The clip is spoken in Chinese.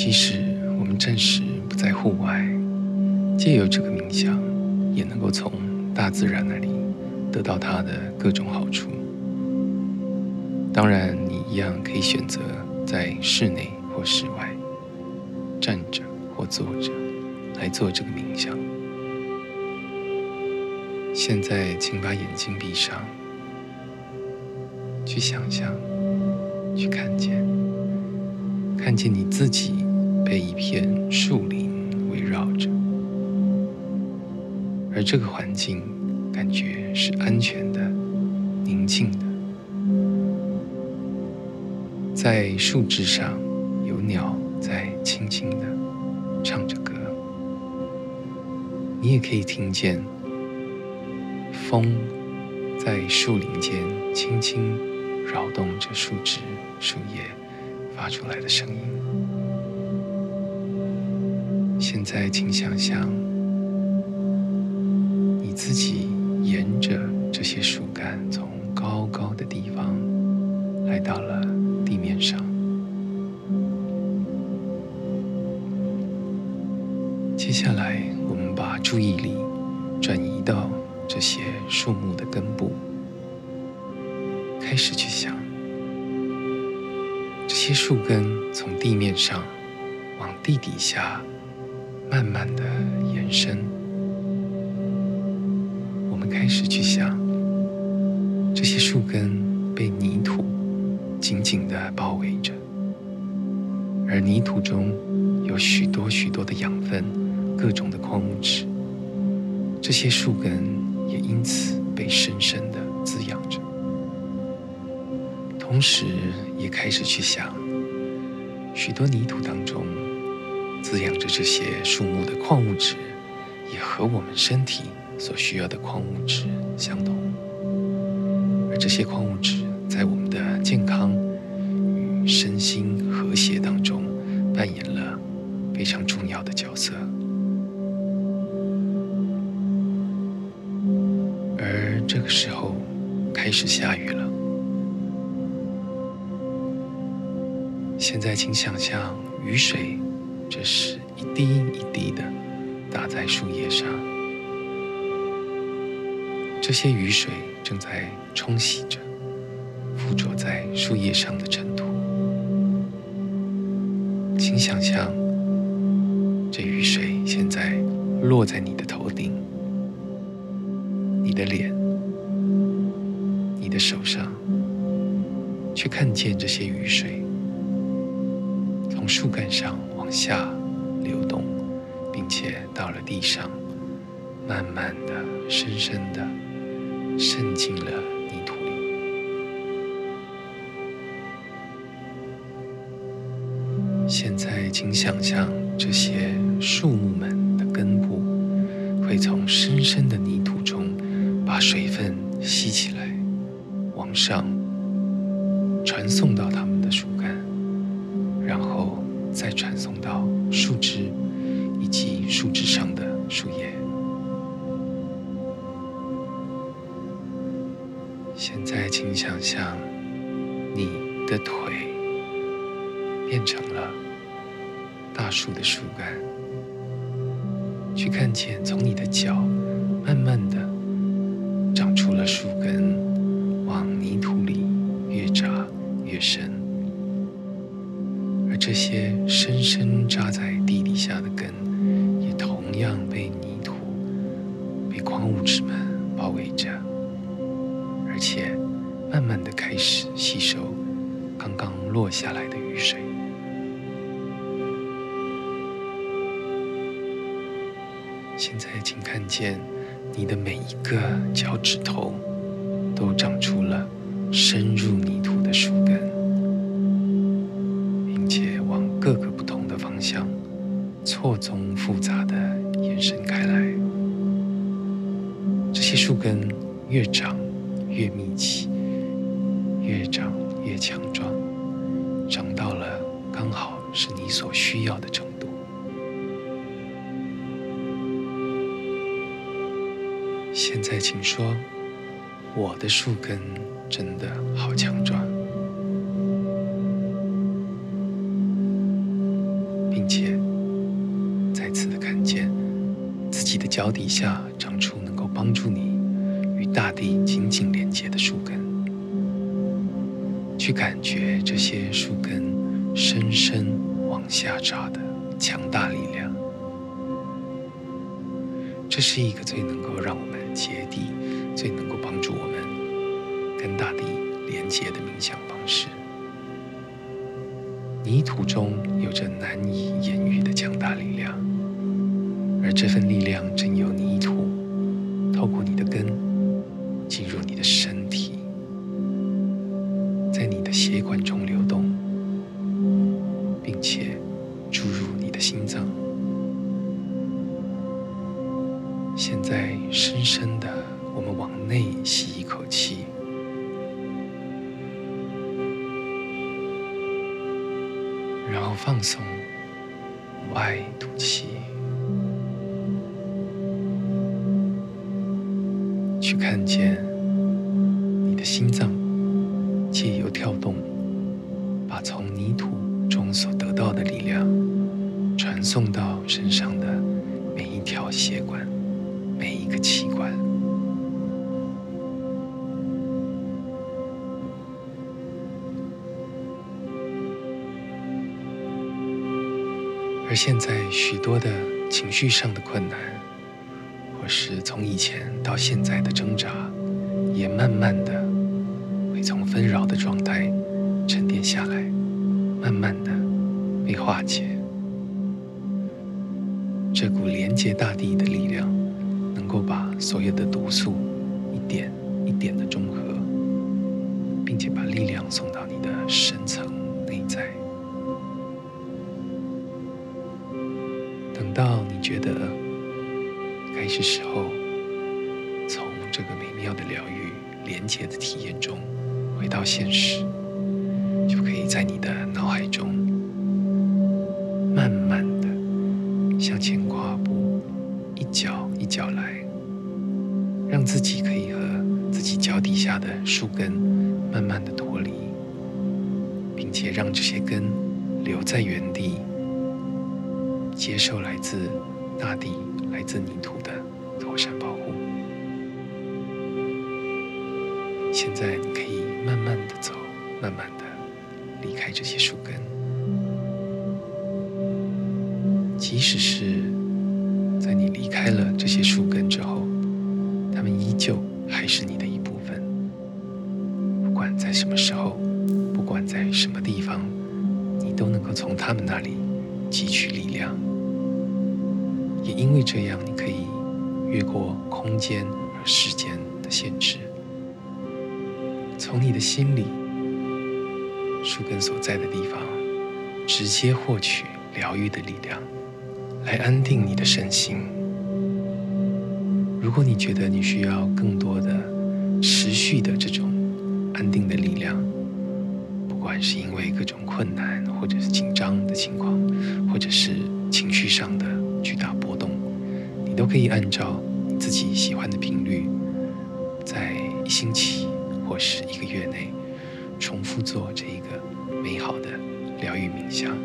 即使我们暂时不在户外，借由这个冥想，也能够从大自然那里得到它的各种好处。当然，你一样可以选择在室内或室外，站着或坐着来做这个冥想。现在，请把眼睛闭上，去想象，去看见，看见你自己被一片树林围绕着，而这个环境感觉是安全的、宁静的。在树枝上，有鸟在轻轻的唱着歌，你也可以听见。风在树林间轻轻扰动着树枝、树叶发出来的声音。在，请想象你自己沿着这些树干，从高高的地方来到了地面上。接下来，我们把注意力转移到。这些树木的根部，开始去想，这些树根从地面上往地底下慢慢的延伸。我们开始去想，这些树根被泥土紧紧的包围着，而泥土中有许多许多的养分，各种的矿物质，这些树根。也因此被深深的滋养着，同时也开始去想，许多泥土当中滋养着这些树木的矿物质，也和我们身体所需要的矿物质相同，而这些矿物质在我们的健康与身心和谐当中扮演了非常重要的角色。而这个时候开始下雨了。现在，请想象雨水，这是一滴一滴的打在树叶上。这些雨水正在冲洗着附着在树叶上的尘土。请想象，这雨水现在落在你的头顶，你的脸。你的手上，去看见这些雨水从树干上下流动，并且到了地上，慢慢的、深深的渗进了泥土里。现在，请想象这些树木们的根部会从深深的泥土中把水分吸起来。往上传送到它们的树干，然后再传送树枝以及树枝上的树叶。现在，请想象你的腿变成了大树的树干，去看见从你的脚慢慢而且慢慢的开始吸收刚刚落下来的雨水。现在，请看见你的每一个脚趾头都长出了深强壮，长到了刚好是你所需要的程度。现在，请说，我的树根。真的好强壮，并且再次的看见自己的脚底下长出能够帮助你与大地紧紧连接的树根，去感觉这些树根深深往下扎的强大力量。这是一个最能够让我们接地、最能够帮助我们跟大地连接的冥想方式。泥土中有着难以言喻的强大力量，而这份力量正由现在，深深的，我们往内吸一口气。然后放松，外吐气，去看见你的心脏借由跳动，把从泥土中所得到的力量传送到身上的每一条血管、每一个器官。而现在，许多的情绪上的困难，或是从以前到现在的挣扎，也慢慢的会从纷扰的状态沉淀下来，慢慢的被化解。这股连接大地的力量，能够把所有的毒素一点一点的中和，并且把力量送到你的深层内在。等到你觉得该是时候，从这个美妙的疗愈、连接的体验中回到现实，自己可以和自己脚底下的树根慢慢的脱离，并且让这些根留在原地。接受来自大地、来自泥土的妥善保护。现在你可以慢慢的走，慢慢的离开这些树根。即使是在你离开了这些树根之后，他们那里汲取力量。也因为这样，你可以越过空间和时间的限制，从你的心里树根所在的地方，直接获取疗愈的力量，来安定你的身心。如果你觉得你需要更多的持续的这种安定的力量，不管是因为各种困难，或者是紧张的情况，或者是情绪上的巨大波动，你都可以按照自己喜欢的频率，在一星期或是一个月内，重复做这一个美好的疗愈冥想。